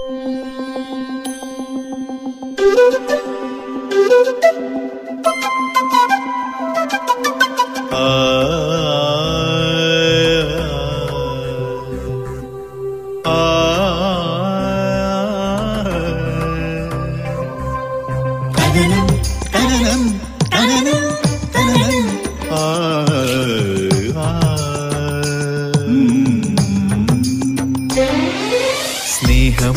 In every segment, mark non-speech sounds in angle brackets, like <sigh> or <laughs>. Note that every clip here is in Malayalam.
Thank you.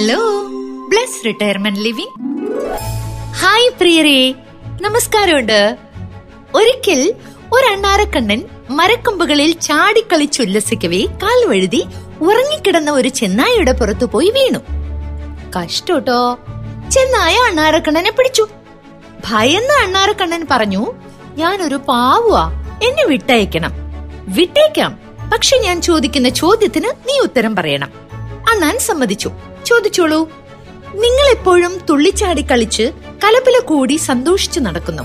Hello bless retirement living hi പ്രിയരേ നമസ്കാരമുണ്ട്. ഒരിക്കൽ ഒരണ്ണാരക്കണ്ണൻ മരക്കൊമ്പുകളിൽ ചാടിക്കളിച്ചുല്ലസിക്കവേ കാൽ വഴുതി ഉറങ്ങിക്കിടന്ന ഒരു ചെന്നായയുടെ പുറത്തു പോയി വീണു. കഷ്ടോട്ടോ. ചെന്നായ അണ്ണാരക്കണ്ണനെ പിടിച്ചു. ഭയന്ന അണ്ണാരക്കണ്ണൻ പറഞ്ഞു ഞാനൊരു പാവുവാ എന്നെ വിട്ടയക്കണം. വിട്ടേക്കാം പക്ഷെ ഞാൻ ചോദിക്കുന്ന ചോദ്യത്തിന് നീ ഉത്തരം പറയണം. അണ്ണാൻ സമ്മതിച്ചു. ചോദിച്ചോളൂ. നിങ്ങൾ എപ്പോഴും തുള്ളിച്ചാടി കളിച്ച് കലപ്പില കൂടി സന്തോഷിച്ചു നടക്കുന്നു.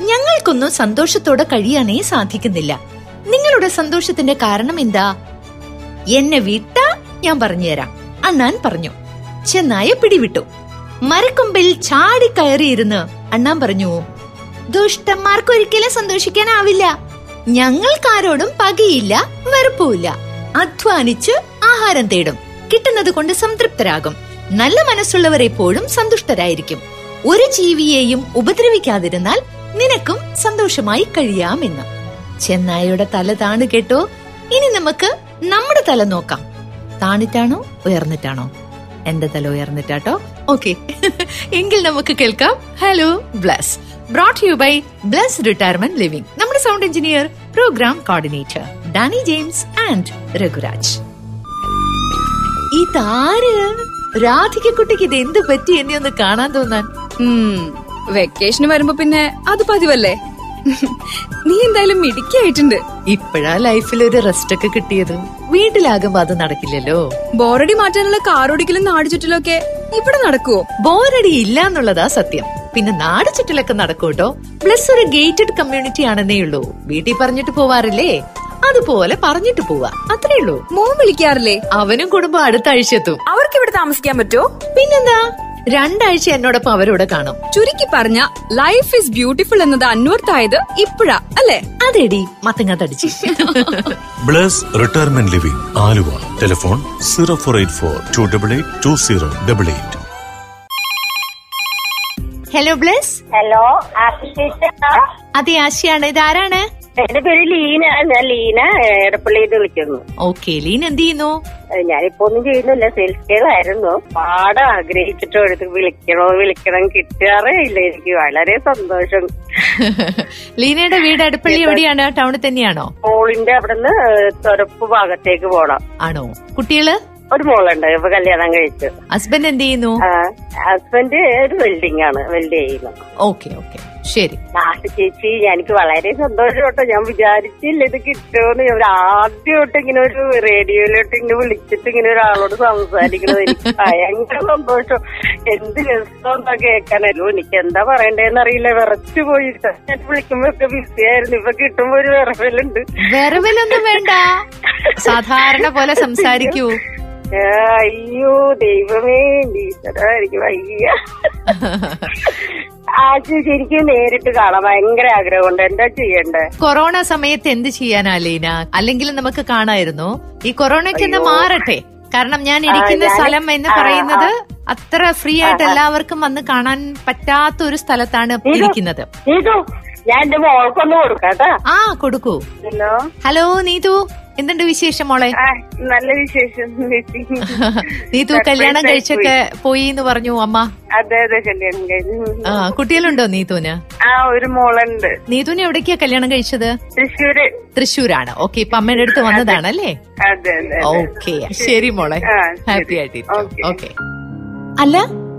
ഞങ്ങൾക്കൊന്നും സന്തോഷത്തോടെ കഴിയാനേ സാധിക്കുന്നില്ല. നിങ്ങളുടെ സന്തോഷത്തിന്റെ കാരണം എന്താ? എന്നെ വിട്ടാ ഞാൻ പറഞ്ഞുതരാം. അണ്ണാൻ പറഞ്ഞു. ചെന്നായ പിടിവിട്ടു. മരക്കൊമ്പിൽ ചാടി കയറിയിരുന്ന് അണ്ണാൻ പറഞ്ഞു ദുഷ്ടന്മാർക്കൊരിക്കലും സന്തോഷിക്കാനാവില്ല. ഞങ്ങൾക്കാരോടും പകയില്ല വെറുപ്പുമില്ല. അധ്വാനിച്ച് ആഹാരം തേടും. കിട്ടുന്നത് കൊണ്ട് സംതൃപ്തരാകും. നല്ല മനസ്സുള്ളവർ എപ്പോഴും സന്തുഷ്ടരായിരിക്കും. ഒരു ജീവിയെയും ഉപദ്രവിക്കാതിരുന്നാൽ നിനക്കും സന്തോഷമായി കഴിയാമെന്ന്. ചെന്നായയുടെ തല താണു കേട്ടോ. ഇനി നമുക്ക് നമ്മുടെ തല നോക്കാം. താണിട്ടാണോ ഉയർന്നിട്ടാണോ? എന്റെ തല ഉയർന്നിട്ടാട്ടോ? ഓക്കെ. എങ്കിൽ നമുക്ക് കേൾക്കാം. Hello bless brought you by bless retirement living നമ്മുടെ sound engineer programme coordinator Danny James and Raghuraj ഇതാര്? രാധികക്കുട്ടിക്ക് ഇത് എന്ത് പറ്റി എന്നെ ഒന്ന് കാണാൻ തോന്നാൻ? വെക്കേഷന് വരുമ്പോ പിന്നെ അത് പതിവല്ലേ? നീ എന്തായാലും മിടുക്കിയായിട്ടുണ്ട്. ഇപ്പോഴാ ലൈഫിൽ ഒരു റെസ്റ്റ് ഒക്കെ കിട്ടിയത്. വീട്ടിലാകുമ്പോ അത് നടക്കില്ലല്ലോ. ബോറടി മാറ്റാനുള്ള കാറോടിക്കലും നാട് ഒക്കെ ഇവിടെ നടക്കുവോ? ബോറടി ഇല്ല എന്നുള്ളതാ സത്യം. പിന്നെ നാട് ചുറ്റിലൊക്കെ നടക്കൂട്ടോ? പ്ലസ് ഒരു ഗേറ്റഡ് കമ്മ്യൂണിറ്റി ആണെന്നേ ഉള്ളൂ. വീട്ടിൽ പറഞ്ഞിട്ട് പോവാറില്ലേ? അതുപോലെ പറഞ്ഞിട്ട് പോവാ. അത്രേ ഉള്ളൂ. മോൻ വിളിക്കാറില്ലേ? അവനും കുടുംബം അടുത്ത ആഴ്ച എത്തും അവർക്ക് ഇവിടെ താമസിക്കാൻ പറ്റുമോ? പിന്നെന്താ? രണ്ടാഴ്ച എന്നോടൊപ്പം അവരോട് കാണും. ചുരുക്കി പറഞ്ഞ ലൈഫ് ഇസ് ബ്യൂട്ടിഫുൾ എന്നത് അന്വർത്ഥായത് ഇപ്പഴാ അല്ലേ? അതെടി മത്തങ്ങ തടിച്ച്. Bless retirement living Aluva. Telephone zero four eight four two double eight two zero double eight. Hello bless. Hello അതെ ആശയാണ്. ഇതാരാണ്? എന്റെ പേര് ലീന ഞാൻ ലീന എടപ്പള്ളിയിൽ വിളിക്കുന്നു. ഓക്കെ ലീന എന്ത് ചെയ്യുന്നു? ഞാനിപ്പോ ഒന്നും ചെയ്യുന്നില്ല സെയിൽസ് ആയിരുന്നു പാടെ ആഗ്രഹിച്ചിട്ട് എടുത്ത് വിളിക്കണോ വിളിക്കണം കിട്ടാറേ ഇല്ല. എനിക്ക് വളരെ സന്തോഷം. <laughs> ലീനയുടെ വീട് അടുപ്പള്ളി എവിടെയാണ്? ടൗണിൽ തന്നെയാണോ? മോളിന്റെ അവിടുന്ന് തൊരപ്പ് ഭാഗത്തേക്ക് പോണം. ആണോ? കുട്ടികൾ? ഒരു മോളുണ്ട് ഇപ്പൊ കല്യാണം കഴിച്ചു. ഹസ്ബൻഡ് എന്ത് ചെയ്യുന്നു? ഹസ്ബൻഡ് ഒരു വെൽഡിംഗ് ആണ് വെൽഡ് ചെയ്യുന്നു. Okay okay. ശരി. ചേച്ചി എനിക്ക് വളരെ സന്തോഷം കേട്ടോ ഞാൻ വിചാരിച്ചില്ല ഇത് കിട്ടുമെന്ന്. ഞാൻ ആദ്യമായിട്ട് ഇങ്ങനെ ഒരു റേഡിയോയിലോട്ട് ഇങ്ങനെ വിളിച്ചിട്ട് ഇങ്ങനെ ഒരാളോട് സംസാരിക്കുന്നത്. എനിക്ക് ഭയങ്കര സന്തോഷം. എന്ത് രസമെന്നാ കേൾക്കാനല്ലോ എനിക്ക് എന്താ പറയണ്ടേന്ന് അറിയില്ല. വിറച്ചു പോയി. ഞാൻ വിളിക്കുമ്പോ ഒക്കെ ബിസി ആയിരുന്നു. ഇപ്പൊ കിട്ടുമ്പോ ഒരു വിറവലുണ്ട്. വിറവലൊന്നും വേണ്ട. സാധാരണ പോലെ സംസാരിക്കൂ. അയ്യോ ദൈവമേ എനിക്ക് വയ്യ. <laughs> ആ ശരിക്കും നേരിട്ട് കാണാൻ ഭയങ്കര ആഗ്രഹമുണ്ട്. എന്താ ചെയ്യണ്ടേ? കൊറോണ സമയത്ത് എന്ത് ചെയ്യാനാ ലീന അല്ലെങ്കിൽ നമുക്ക് കാണായിരുന്നു ഈ കൊറോണയ്ക്ക് ഒന്ന് മാറട്ടെ. കാരണം ഞാൻ ഇരിക്കുന്ന സ്ഥലം എന്ന് പറയുന്നത് അത്ര ഫ്രീ ആയിട്ട് എല്ലാവർക്കും വന്ന് കാണാൻ പറ്റാത്ത ഒരു സ്ഥലത്താണ് ഇരിക്കുന്നത്. നീതു ഞാൻ എന്റെ മോൾക്കൊന്ന് കൊടുക്കാട്ടാ ആ കൊടുക്കൂ. ഹലോ. ഹലോ നീതു. എന്തുണ്ട് വിശേഷം മോളെ? നല്ല വിശേഷം നീ തൂ കല്യാണം കഴിച്ചൊക്കെ പോയി. എന്ന് പറഞ്ഞു അമ്മ? അതെ അതെ കല്യാണം കഴിഞ്ഞു. ആ കുട്ടികളുണ്ടോ നീതുന് ആ ഒരു മോളുണ്ട്. നീതുന് എവിടേക്കാ കല്യാണം കഴിച്ചത്? തൃശ്ശൂര്. തൃശ്ശൂരാണ്. ഓക്കെ ഇപ്പൊ അമ്മയുടെ അടുത്ത് വന്നതാണല്ലേ അല്ലേ? അതെ. ഓക്കെ ശരി മോളെ. ഹാപ്പി ആയിട്ട് okay. Okay.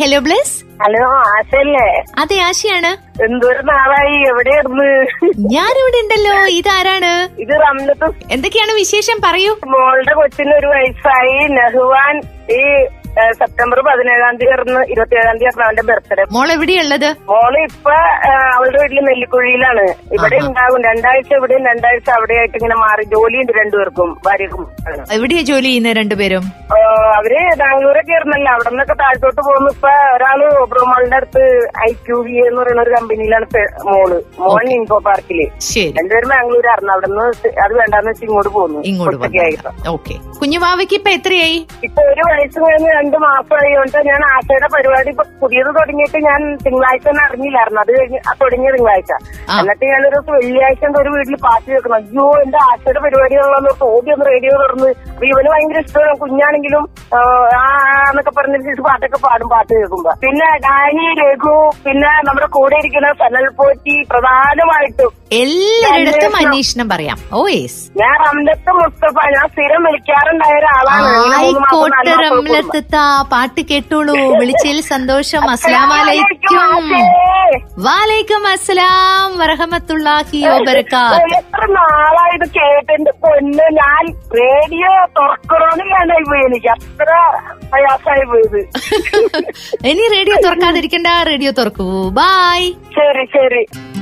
Hello bless hello ആശയല്ലേ? അതെ ആശയാണ്. എന്തൊരു നാളായി എവിടെയായിരുന്നു? ഞാനിവിടെ ഉണ്ടല്ലോ. ഇതാരാണ്? ഇത് റംലത്ത് എന്തൊക്കെയാണ് വിശേഷം? പറയൂ. മോളുടെ കൊച്ചിന് ഒരു വയസ്സായി. നെഹ്വാൻ ഈ സെപ്റ്റംബർ പതിനേഴാം തീയതി ആയിരുന്നു ഇരുപത്തിയേഴാം തീയതി ആണ് അവന്റെ ബർത്ത്ഡേ. മോൾ എവിടെയുള്ളത്? മോൾ ഇപ്പൊ അവളുടെ വീട്ടിൽ നെല്ലിക്കുഴിയിലാണ്. ഇവിടെ ഉണ്ടാകും രണ്ടാഴ്ച ഇവിടെയും രണ്ടാഴ്ച അവിടെയായിട്ട് ഇങ്ങനെ മാറി. ജോലിയുണ്ട് രണ്ടുപേർക്കും ഭാര്യക്കും. എവിടെയാ ജോലി ചെയ്യുന്ന രണ്ടുപേരും? അവർ ബാംഗ്ലൂരൊക്കെ ആയിരുന്നല്ലോ. അവിടെ നിന്നൊക്കെ താഴത്തോട്ട് പോകുന്നു ഇപ്പൊ ഒരാൾ ഒബ്രോമോളിന്റെ അടുത്ത് ഐ ക്യു വി എന്ന് പറയുന്ന ഒരു കമ്പനിയിലാണ് മോൾ. മോൾ ഇൻഫോ പാർക്കിൽ. ബാംഗ്ലൂർ ബാംഗ്ലൂരായിരുന്നു. അവിടെ നിന്ന് അത് വേണ്ടാന്ന് വെച്ച് ഇങ്ങോട്ട് പോകുന്നു ഓക്കെ. കുഞ്ഞുവാവയ്ക്ക് ഇപ്പൊ എത്രയായി? ഇപ്പൊ ഒരു വയസ്സ് കഴിഞ്ഞ് രണ്ട് മാസമായതുകൊണ്ട് ഞാൻ ആശയുടെ പരിപാടി ഇപ്പൊ പുതിയത് തുടങ്ങിയിട്ട് ഞാൻ തിങ്കളാഴ്ച തന്നെ അറിഞ്ഞില്ലായിരുന്നു. അത് കഴിഞ്ഞ് തുടങ്ങിയ തിങ്കളാഴ്ച. എന്നിട്ട് ഞാനൊരു ദിവസം വെള്ളിയാഴ്ച എന്റെ ഒരു വീട്ടിൽ പാർട്ടി വെക്കണം. അയ്യോ എന്റെ ആശയുടെ പരിപാടികളാണെന്ന് ഓടി ഒന്ന് റേഡിയോ തുറന്ന്. അപ്പൊ ഇവന് ഭയങ്കര ഇഷ്ടമാണ്. കുഞ്ഞാണെങ്കിലും ആ ആ എന്നൊക്കെ പറഞ്ഞിട്ട് പാട്ടൊക്കെ പാടും പാട്ട് കേൾക്കുമ്പോ. പിന്നെ ഡാനി രഘു പിന്നെ നമ്മുടെ കൂടെ ഇരിക്കുന്ന സനൽ പോറ്റി പ്രധാനമായിട്ടും. എല്ലാവരുടെ അന്വേഷണം. പറയാം. Oh yes. ഞാൻ റംലത്ത് മുസ്തഫ ഞാൻ സ്ഥിരം വിളിക്കാറുണ്ടായ ഒരാളാണ്. ആയിക്കോട്ടെ പാട്ട് കേട്ടോളൂ. വിളിച്ചതിൽ സന്തോഷം. <laughs> അസ്സലാമലൈക്കും. വാലൈക്കും അസ്സലാം. വറഹമത്തുള്ളാഹി എത്ര നാളായത് കേട്ടെന്റെ പൊന്ന് ഞാൻ റേഡിയോ തുറക്കണോന്ന് ഞാൻ എനിക്ക് അത്ര <laughs> ഇനി റേഡിയോ തുറക്കാതിരിക്കണ്ട റേഡിയോ തുറക്കൂ. ബായ് ശരി ശരി.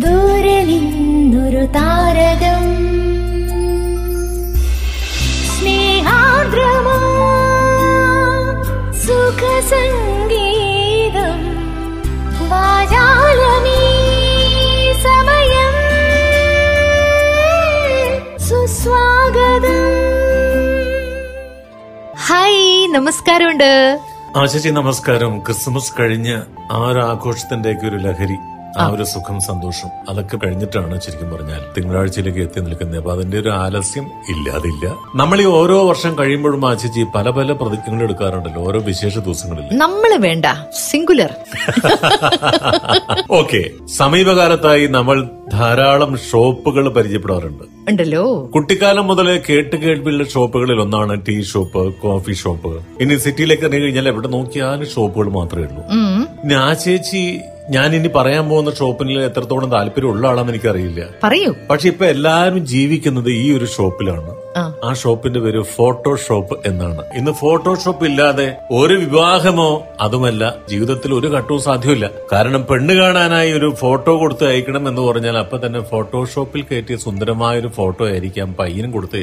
ദൂരെ നിന്നൊരു താരകം. സുഖസംഗീതം സമയം. സുസ്വാഗതം. ഹായ് നമസ്കാരമുണ്ട്. ആ നമസ്കാരം. ക്രിസ്മസ് കഴിഞ്ഞ് ആ ഒരു ഒരു ലഹരി. ആ ഒരു സുഖം സന്തോഷം അതൊക്കെ കഴിഞ്ഞിട്ടാണ് ശരിക്കും പറഞ്ഞാൽ തിങ്കളാഴ്ചയിലേക്ക് എത്തി നിൽക്കുന്നത്. അപ്പൊ അതിന്റെ ഒരു ആലസ്യം ഇല്ലാതില്ല നമ്മൾ ഈ ഓരോ വർഷം കഴിയുമ്പോഴും ആ ചേച്ചി പല പല പ്രതിജ്ഞകൾ എടുക്കാറുണ്ടല്ലോ ഓരോ വിശേഷ ദിവസങ്ങളിൽ. നമ്മൾ വേണ്ട സിംഗുലർ <laughs> ഓക്കെ സമീപകാലത്തായി നമ്മൾ ധാരാളം ഷോപ്പുകൾ പരിചയപ്പെടാറുണ്ട്. ഉണ്ടല്ലോ. കുട്ടിക്കാലം മുതൽ കേട്ട് കേൾവിയുള്ള ഷോപ്പുകളിൽ ഒന്നാണ് ടീ ഷോപ്പ് കോഫി ഷോപ്പ്. ഇനി സിറ്റിയിലേക്ക് ഇറങ്ങി കഴിഞ്ഞാൽ എവിടെ നോക്കിയാലും ഷോപ്പുകൾ മാത്രമേ ഉള്ളൂ. ഞാൻ ഇനി ആ ചേച്ചി ഞാൻ ഇനി പറയാൻ പോകുന്ന ഷോപ്പിനിൽ എത്രത്തോളം താല്പര്യം ഉള്ള ആളാണെന്ന് എനിക്കറിയില്ല. പറയൂ. പക്ഷെ ഇപ്പൊ എല്ലാരും ജീവിക്കുന്നത് ഈ ഒരു ഷോപ്പിലാണ്. ആ. ഷോപ്പിന്റെ പേര് ഫോട്ടോഷോപ്പ് എന്നാണ്. ഇന്ന് ഫോട്ടോഷോപ്പ് ഇല്ലാതെ ഒരു വിവാഹമോ അതുമല്ല ജീവിതത്തിൽ ഒരു ഘട്ടവും സാധ്യമല്ല കാരണം പെണ്ണ് കാണാനായി ഒരു ഫോട്ടോ കൊടുത്ത് അയക്കണം എന്ന് പറഞ്ഞാൽ അപ്പൊ തന്നെ ഫോട്ടോഷോപ്പിൽ കയറ്റിയ സുന്ദരമായ ഒരു ഫോട്ടോ ആയിരിക്കാം പയ്യനും കൊടുത്ത്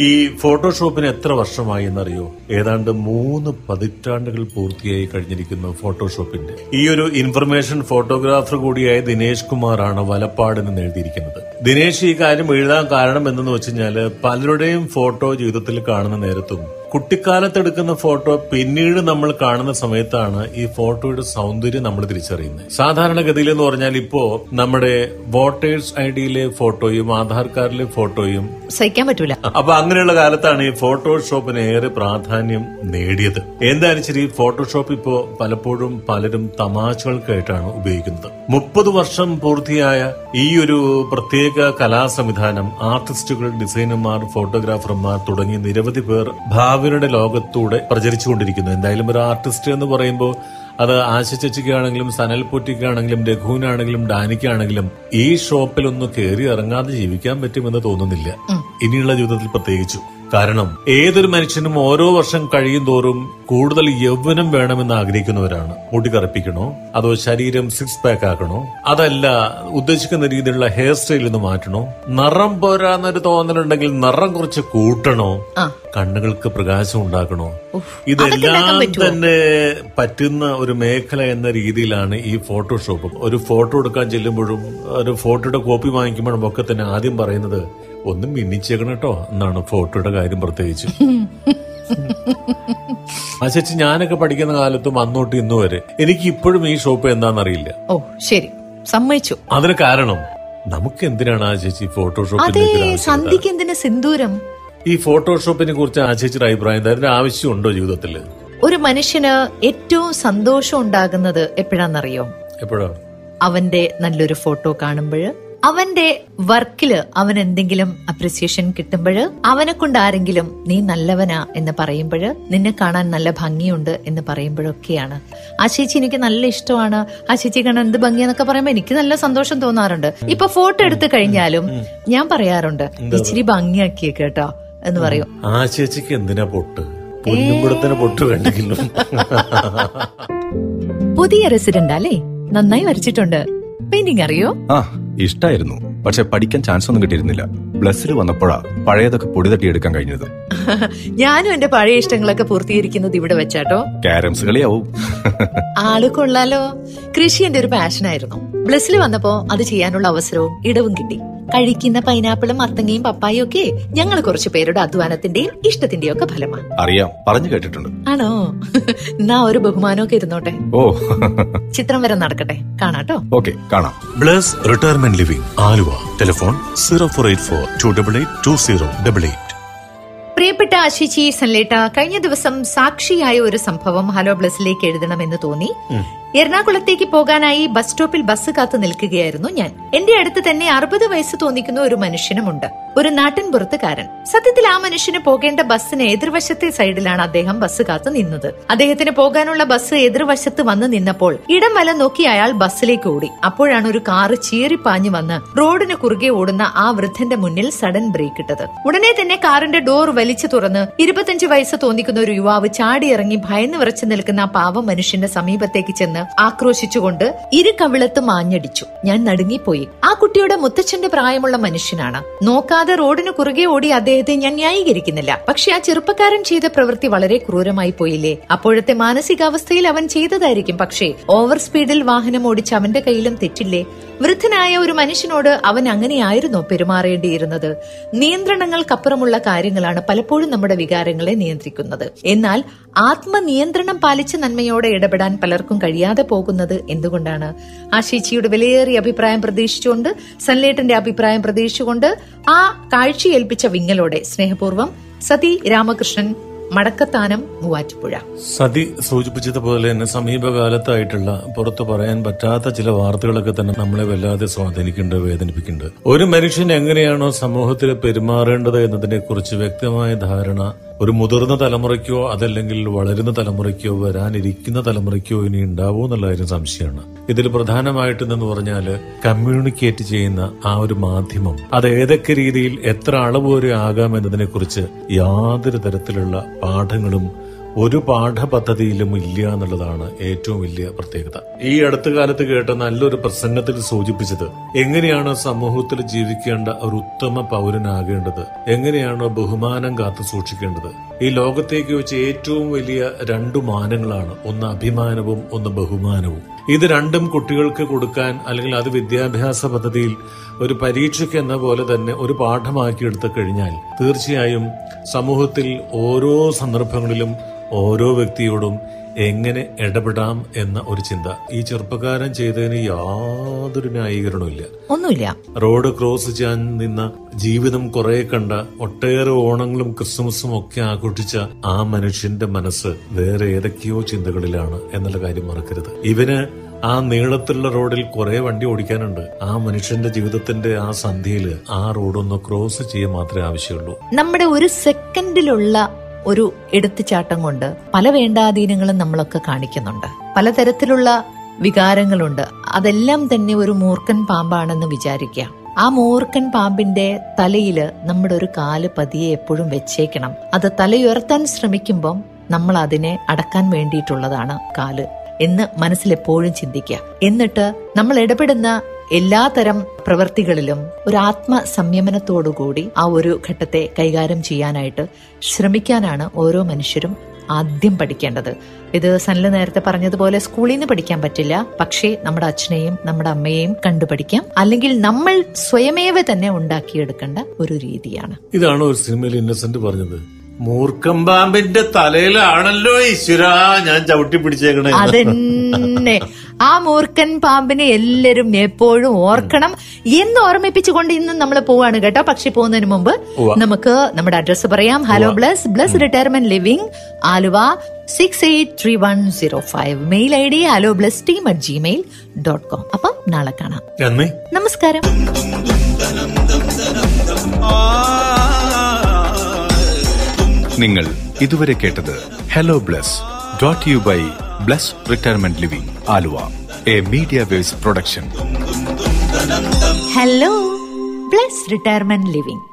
ഈ ഫോട്ടോഷോപ്പിന് എത്ര വർഷമായി എന്നറിയോ? ഏതാണ്ട് മൂന്ന് പതിറ്റാണ്ടുകൾ പൂർത്തിയായി കഴിഞ്ഞിരിക്കുന്നു ഫോട്ടോഷോപ്പിന്റെ. ഈ ഒരു ഇൻഫർമേഷൻ ഫോട്ടോഗ്രാഫർ കൂടിയായ ദിനേശ് കുമാറാണ് വലപ്പാടിന് എഴുതിയിരിക്കുന്നത്. ദിനേശ് ഈ കാര്യം എഴുതാൻ കാരണം എന്തെന്ന് വെച്ചുകഴിഞ്ഞാൽ പലരുടെയും ഫോട്ടോ ജീവിതത്തിൽ കാണുന്ന നേരത്തും കുട്ടിക്കാലത്ത് എടുക്കുന്ന ഫോട്ടോ പിന്നീട് നമ്മൾ കാണുന്ന സമയത്താണ് ഈ ഫോട്ടോയുടെ സൗന്ദര്യം നമ്മൾ തിരിച്ചറിയുന്നത്. സാധാരണഗതിയിൽ എന്ന് പറഞ്ഞാൽ ഇപ്പോ നമ്മുടെ വോട്ടേഴ്സ് ഐ ഡിയിലെ ഫോട്ടോയും ആധാർ കാർഡിലെ ഫോട്ടോയും സഹിക്കാൻ പറ്റൂല. അപ്പൊ അങ്ങനെയുള്ള കാലത്താണ് ഈ ഫോട്ടോഷോപ്പിന് ഏറെ പ്രാധാന്യം നേടിയത്. എന്തായാലും ഈ ഫോട്ടോഷോപ്പ് ഇപ്പോ പലപ്പോഴും പലരും തമാശകൾക്കായിട്ടാണ് ഉപയോഗിക്കുന്നത്. മുപ്പത് വർഷം പൂർത്തിയായ ഈ ഒരു പ്രത്യേക കലാ സംവിധാനം ആർട്ടിസ്റ്റുകൾ ഡിസൈനർമാർ ഫോട്ടോഗ്രാഫർമാർ തുടങ്ങി നിരവധി പേർ ഭാവിയുടെ ലോകത്തൂടെ പ്രചരിച്ചുകൊണ്ടിരിക്കുന്നു. എന്തായാലും ഒരു ആർട്ടിസ്റ്റ് എന്ന് പറയുമ്പോൾ അത് ആശ ചേച്ചിക്കാണെങ്കിലും സനൽ പൊറ്റിക്കാണെങ്കിലും രഘുവിനാണെങ്കിലും ഡാനിക്കാണെങ്കിലും ഈ ഷോപ്പിൽ ഒന്ന് കയറി ഇറങ്ങാതെ ജീവിക്കാൻ പറ്റുമെന്ന് തോന്നുന്നില്ല. ഇനിയുള്ള ജീവിതത്തിൽ പ്രത്യേകിച്ചു. കാരണം ഏതൊരു മനുഷ്യനും ഓരോ വർഷം കഴിയും തോറും കൂടുതൽ യൗവനം വേണമെന്ന് ആഗ്രഹിക്കുന്നവരാണ്. മുടി കറുപ്പിക്കണോ? അതോ ശരീരം സിക്സ് പാക്ക് ആക്കണോ? അതല്ല ഉദ്ദേശിക്കുന്ന രീതിയിലുള്ള ഹെയർ സ്റ്റൈൽ ഒന്ന് മാറ്റണോ? നിറം പോരാന്നൊരു തോന്നലുണ്ടെങ്കിൽ നിറം കുറച്ച് കൂട്ടണോ? കണ്ണുകൾക്ക് പ്രകാശം ഉണ്ടാക്കണോ? ഇതെല്ലാം തന്നെ പറ്റുന്ന ഒരു മേഖല എന്ന രീതിയിലാണ് ഈ ഫോട്ടോഷോപ്പ് ഒരു ഫോട്ടോ എടുക്കാൻ ചെല്ലുമ്പോഴും ഒരു ഫോട്ടോയുടെ കോപ്പി വാങ്ങിക്കുമ്പോഴും ഒക്കെ തന്നെ ആദ്യം പറയുന്നത് ഒന്ന് മിന്നിച്ചേക്കണം കേട്ടോ. എന്നാണ് ഫോട്ടോയുടെ കാര്യം പ്രത്യേകിച്ച്. <laughs> ആ ചേച്ചി ഞാനൊക്കെ പഠിക്കുന്ന കാലത്തും അന്നോട്ട് ഇന്നു വരെ എനിക്ക് ഇപ്പോഴും ഈ ഷോപ്പ് എന്താണെന്നറിയില്ല ഓ ശരി. സമ്മതിച്ചു. അതിന് കാരണം നമുക്ക് എന്തിനാണ് ആ ചേച്ചി അതെ ഫോട്ടോഷോപ്പിന്റെ സന്ധിക്ക് എന്തിന് സിന്ദൂരം? ഈ ഫോട്ടോഷോപ്പിനെ കുറിച്ച് ആ ചേച്ചിയുടെ അഭിപ്രായം എന്താ? അതിന്റെ ആവശ്യമുണ്ടോ ജീവിതത്തിൽ? ഒരു മനുഷ്യന് ഏറ്റവും സന്തോഷം ഉണ്ടാകുന്നത് എപ്പോഴാന്നറിയോ? എപ്പോഴാ? അവന്റെ നല്ലൊരു ഫോട്ടോ കാണുമ്പോൾ അവന്റെ വർക്കിൽ അവൻ എന്തെങ്കിലും അപ്രിസിയേഷൻ കിട്ടുമ്പോൾ അവനെ കൊണ്ട് ആരെങ്കിലും നീ നല്ലവനാ എന്ന് പറയുമ്പോൾ നിന്നെ കാണാൻ നല്ല ഭംഗിയുണ്ട് എന്ന് പറയുമ്പോഴൊക്കെയാണ്. ആ ചേച്ചി എനിക്ക് നല്ല ഇഷ്ടമാണ്. ആ ചേച്ചി കാണാൻ എന്ത് ഭംഗിയെന്നൊക്കെ പറയുമ്പോൾ എനിക്ക് നല്ല സന്തോഷം തോന്നാറുണ്ട്. ഇപ്പൊ ഫോട്ടോ എടുത്തു കഴിഞ്ഞാലും ഞാൻ പറയാറുണ്ട് ഇച്ചിരി ഭംഗിയാക്കിയേ കേട്ടോ എന്ന് പറയും. ആ ചേച്ചിക്ക് എന്തിനാ പൊട്ട്? പൊന്നുംകുടത്തിന് പൊട്ട് വേണ്ടെങ്കിലും <laughs> പുതിയ റെസിഡന്റ് അല്ലേ? നന്നായി വരച്ചിട്ടുണ്ട്. പെയിന്റിംഗ് അറിയോ? ആ. ഇഷ്ടായിരുന്നു പക്ഷെ പഠിക്കാൻ ചാൻസ് ഒന്നും കിട്ടിയിരുന്നില്ല. പ്ലസ്സിൽ വന്നപ്പോഴാ പഴയതൊക്കെ പൊടി തട്ടി എടുക്കാൻ കഴിഞ്ഞത്. <laughs> ഞാനും എന്റെ പഴയ ഇഷ്ടങ്ങളൊക്കെ പൂർത്തീകരിക്കുന്നത് ഇവിടെ വെച്ചാട്ടോ. കാരംസ് കളിയാവും. <laughs> ആൾ കൊള്ളാലോ. കൃഷി എന്റെ ഒരു പാഷനായിരുന്നു ബ്ലസ്സിൽ വന്നപ്പോ അത് ചെയ്യാനുള്ള അവസരവും ഇടവും കിട്ടി. കഴിക്കുന്ന പൈനാപ്പിളും മത്തങ്ങയും പപ്പായും ഒക്കെ ഞങ്ങൾ കുറച്ചു പേരുടെ അധ്വാനത്തിന്റെയും ഇഷ്ടത്തിന്റെയും ഒക്കെ ഫലമാണ് അറിയാം. പറഞ്ഞു കേട്ടിട്ടുണ്ട്. ആണോ? <laughs> എന്നാ ഒരു ബഹുമാനമൊക്കെ ഇരുന്നോട്ടെ. ഓ. ചിത്രം വരെ നടക്കട്ടെ. കാണാട്ടോ. ഓക്കെ കാണാം. Bless retirement living Aluva. Telephone zero four eight four two double eight two zero double eight പ്രിയപ്പെട്ട അശിച്ചി സല്ലേട്ട കഴിഞ്ഞ ദിവസം സാക്ഷിയായ ഒരു സംഭവം ഹലോ ബ്ലസ്സിലേക്ക് എഴുതണമെന്ന് തോന്നി. എറണാകുളത്തേക്ക് പോകാനായി ബസ് സ്റ്റോപ്പിൽ ബസ് കാത്തു നിൽക്കുകയായിരുന്നു ഞാൻ. എന്റെ അടുത്ത് തന്നെ അറുപത് വയസ്സ് തോന്നിക്കുന്ന ഒരു മനുഷ്യനുമുണ്ട്. ഒരു നാട്ടിൻപുറത്തുകാരൻ. സത്യത്തിൽ ആ മനുഷ്യന് പോകേണ്ട ബസ്സിന് എതിർവശത്തെ സൈഡിലാണ് അദ്ദേഹം ബസ് കാത്തു നിന്നത്. അദ്ദേഹത്തിന് പോകാനുള്ള ബസ് എതിർവശത്ത് വന്ന് നിന്നപ്പോൾ ഇടം വല നോക്കി അയാൾ ബസ്സിലേക്ക് ഓടി. അപ്പോഴാണ് ഒരു കാറ് ചീറിപ്പാഞ്ഞു വന്ന് റോഡിന് കുറുകെ ഓടുന്ന ആ വൃദ്ധന്റെ മുന്നിൽ സഡൻ ബ്രേക്ക് ഇട്ടത്. ഉടനെ തന്നെ കാറിന്റെ ഡോർ വലിച്ചു തുറന്ന് ഇരുപത്തഞ്ച് വയസ്സ് തോന്നിക്കുന്ന ഒരു യുവാവ് ചാടിയിറങ്ങി ഭയന്ന് വിറച്ചു നിൽക്കുന്ന ആ പാവം മനുഷ്യന്റെ സമീപത്തേക്ക് ചെന്ന് ആക്രോശിച്ചുകൊണ്ട് ഇരു കവിളത്ത് മാഞ്ഞടിച്ചു. ഞാൻ നടുങ്ങിപ്പോയി. ആ കുട്ടിയുടെ മുത്തച്ഛന്റെ പ്രായമുള്ള മനുഷ്യനാണ്. നോക്കാതെ റോഡിന് കുറുകെ ഓടി അദ്ദേഹത്തെ ഞാൻ ന്യായീകരിക്കുന്നില്ല. പക്ഷെ ആ ചെറുപ്പക്കാരൻ ചെയ്ത പ്രവൃത്തി വളരെ ക്രൂരമായി പോയില്ലേ? അപ്പോഴത്തെ മാനസികാവസ്ഥയിൽ അവൻ ചെയ്തതായിരിക്കും. പക്ഷേ ഓവർ സ്പീഡിൽ വാഹനം ഓടിച്ച് അവന്റെ കയ്യിലും തെറ്റില്ലേ? വൃദ്ധനായ ഒരു മനുഷ്യനോട് അവൻ അങ്ങനെയായിരുന്നോ പെരുമാറേണ്ടിയിരുന്നത്? നിയന്ത്രണങ്ങൾക്കപ്പുറമുള്ള കാര്യങ്ങളാണ് പലപ്പോഴും നമ്മുടെ വികാരങ്ങളെ നിയന്ത്രിക്കുന്നത്. എന്നാൽ ആത്മനിയന്ത്രണം പാലിച്ച നന്മയോടെ ഇടപെടാൻ പലർക്കും കഴിയാതെ പോകുന്നത് എന്തുകൊണ്ടാണ്? ആ വിലയേറിയ അഭിപ്രായം പ്രതീക്ഷിച്ചുകൊണ്ട് സൻലേട്ടന്റെ അഭിപ്രായം പ്രതീക്ഷിച്ചുകൊണ്ട് ആ കാഴ്ചയേൽപ്പിച്ച വിങ്ങലോടെ സ്നേഹപൂർവം സതി രാമകൃഷ്ണൻ മടക്കത്താനം മൂവാറ്റുപുഴ. സതി സൂചിപ്പിച്ചതുപോലെ തന്നെ സമീപകാലത്തായിട്ടുള്ള പുറത്തു പറയാൻ പറ്റാത്ത ചില വാർത്തകളൊക്കെ തന്നെ നമ്മളെ വല്ലാതെ സ്വാധീനിക്കുന്നുണ്ട് വേദനിപ്പിക്കുന്നുണ്ട്. ഒരു മനുഷ്യൻ എങ്ങനെയാണോ സമൂഹത്തിൽ പെരുമാറേണ്ടത് എന്നതിനെ കുറിച്ച് വ്യക്തമായ ധാരണ ഒരു മുതിർന്ന തലമുറയ്ക്കോ അതല്ലെങ്കിൽ വളരുന്ന തലമുറയ്ക്കോ വരാനിരിക്കുന്ന തലമുറയ്ക്കോ ഇനി ഉണ്ടാവോ എന്നുള്ള കാര്യം സംശയമാണ്. ഇതിൽ പ്രധാനമായിട്ടും എന്ന് പറഞ്ഞാൽ കമ്മ്യൂണിക്കേറ്റ് ചെയ്യുന്ന ആ ഒരു മാധ്യമം അത് ഏതൊക്കെ രീതിയിൽ എത്ര അളവ് വരെ ആകാം എന്നതിനെ കുറിച്ച് യാതൊരു തരത്തിലുള്ള പാഠങ്ങളും ഒരു പാഠപദ്ധതിയിലും ഇല്ല എന്നുള്ളതാണ് ഏറ്റവും വലിയ പ്രത്യേകത. ഈ അടുത്ത കാലത്ത് കേട്ട നല്ലൊരു പ്രസംഗത്തിൽ സൂചിപ്പിച്ചത് എങ്ങനെയാണ് സമൂഹത്തിൽ ജീവിക്കേണ്ട ഒരു ഉത്തമ പൗരനാകേണ്ടത് എങ്ങനെയാണ് ബഹുമാനം കാത്തു സൂക്ഷിക്കേണ്ടത്. ഈ ലോകത്തേക്ക് വെച്ച് ഏറ്റവും വലിയ രണ്ടു മാനങ്ങളാണ് ഒന്ന് അഭിമാനവും ഒന്ന് ബഹുമാനവും. ഇത് രണ്ടും കുട്ടികൾക്ക് കൊടുക്കാൻ അല്ലെങ്കിൽ അത് വിദ്യാഭ്യാസ പദ്ധതിയിൽ ഒരു പരീക്ഷയ്ക്ക് എന്ന പോലെ തന്നെ ഒരു പാഠമാക്കി എടുത്തു കഴിഞ്ഞാൽ തീർച്ചയായും സമൂഹത്തിൽ ഓരോ സന്ദർഭങ്ങളിലും ഓരോ വ്യക്തിയോടും എങ്ങനെ ഇടപെടാം എന്ന ഒരു ചിന്ത. ഈ ചെറുപ്പക്കാരൻ ചെയ്തതിന് യാതൊരു ന്യായീകരണവും ഒന്നുമില്ല. റോഡ് ക്രോസ് ചെയ്യാൻ നിന്ന ജീവിതം കുറെ കണ്ട ഒട്ടേറെ ഓണങ്ങളും ക്രിസ്മസും ഒക്കെ ആഘോഷിച്ച ആ മനുഷ്യന്റെ മനസ്സ് വേറെ ഏതൊക്കെയോ ചിന്തകളിലാണ് എന്നുള്ള കാര്യം മറക്കരുത്. ഇവന് ആ നീളത്തിലുള്ള റോഡിൽ കുറെ വണ്ടി ഓടിക്കാനുണ്ട്. ആ മനുഷ്യന്റെ ജീവിതത്തിന്റെ ആ സന്ധ്യയിൽ ആ റോഡൊന്ന് ക്രോസ് ചെയ്യാൻ മാത്രമേ ആവശ്യമുള്ളൂ. നമ്മുടെ ഒരു സെക്കൻഡിലുള്ള ഒരു എടുത്തുചാട്ടം കൊണ്ട് പല വേണ്ടാധീനങ്ങളും നമ്മളൊക്കെ കാണിക്കുന്നുണ്ട്. പലതരത്തിലുള്ള വികാരങ്ങളുണ്ട്. അതെല്ലാം തന്നെ ഒരു മൂർഖൻ പാമ്പാണെന്ന് വിചാരിക്കാം ആ മൂർഖൻ പാമ്പിന്റെ തലയിൽ നമ്മുടെ ഒരു കാൽ പതിയെ എപ്പോഴും വെച്ചേക്കണം. അത് തലയുയർത്താൻ ശ്രമിക്കുമ്പം നമ്മൾ അതിനെ അടക്കാൻ വേണ്ടിയിട്ടുള്ളതാണ് കാൽ എന്ന് മനസ്സിലെപ്പോഴും ചിന്തിക്കുക. എന്നിട്ട് നമ്മൾ ഇടപെടുന്ന എല്ലാതരം പ്രവൃത്തികളിലും ഒരു ആത്മ സംയമനത്തോടുകൂടി ആ ഒരു ഘട്ടത്തെ കൈകാര്യം ചെയ്യാനായിട്ട് ശ്രമിക്കാനാണ് ഓരോ മനുഷ്യരും ആദ്യം പഠിക്കേണ്ടത്. ഇത് സനൽ നേരത്തെ പറഞ്ഞതുപോലെ സ്കൂളിൽ നിന്ന് പഠിക്കാൻ പറ്റില്ല. പക്ഷേ നമ്മുടെ അച്ഛനെയും നമ്മുടെ അമ്മയെയും കണ്ടുപഠിക്കാം. അല്ലെങ്കിൽ നമ്മൾ സ്വയമേവ തന്നെ ഉണ്ടാക്കിയെടുക്കേണ്ട ഒരു രീതിയാണ്. ഇതാണ് ഒരു സിനിമയിൽ ഇന്നസെന്റ് പറഞ്ഞത്. മൂർഖം പാമ്പിന്റെ തലയിലാണല്ലോ ഈശ്വര ഞാൻ ചവിട്ടി പിടിച്ചേക്കണേ അതന്നെ. ആ മൂർഖൻ പാമ്പിനെ എല്ലാരും എപ്പോഴും ഓർക്കണം എന്ന് ഓർമ്മിപ്പിച്ചുകൊണ്ട് ഇന്ന് നമ്മൾ പോവാണ് കേട്ടോ. പക്ഷെ പോകുന്നതിന് മുമ്പ് നമുക്ക് നമ്മുടെ അഡ്രസ്സ് പറയാം. Hello bless bless retirement living Aluva six eight three one zero five mail I D hello bless team at Gmail dot com അപ്പം നാളെ കാണാം. നമസ്കാരം. നിങ്ങൾ ഇതുവരെ കേട്ടത് hello bless dot you by bless retirement living Aluva. A media ways production. Hello bless retirement living.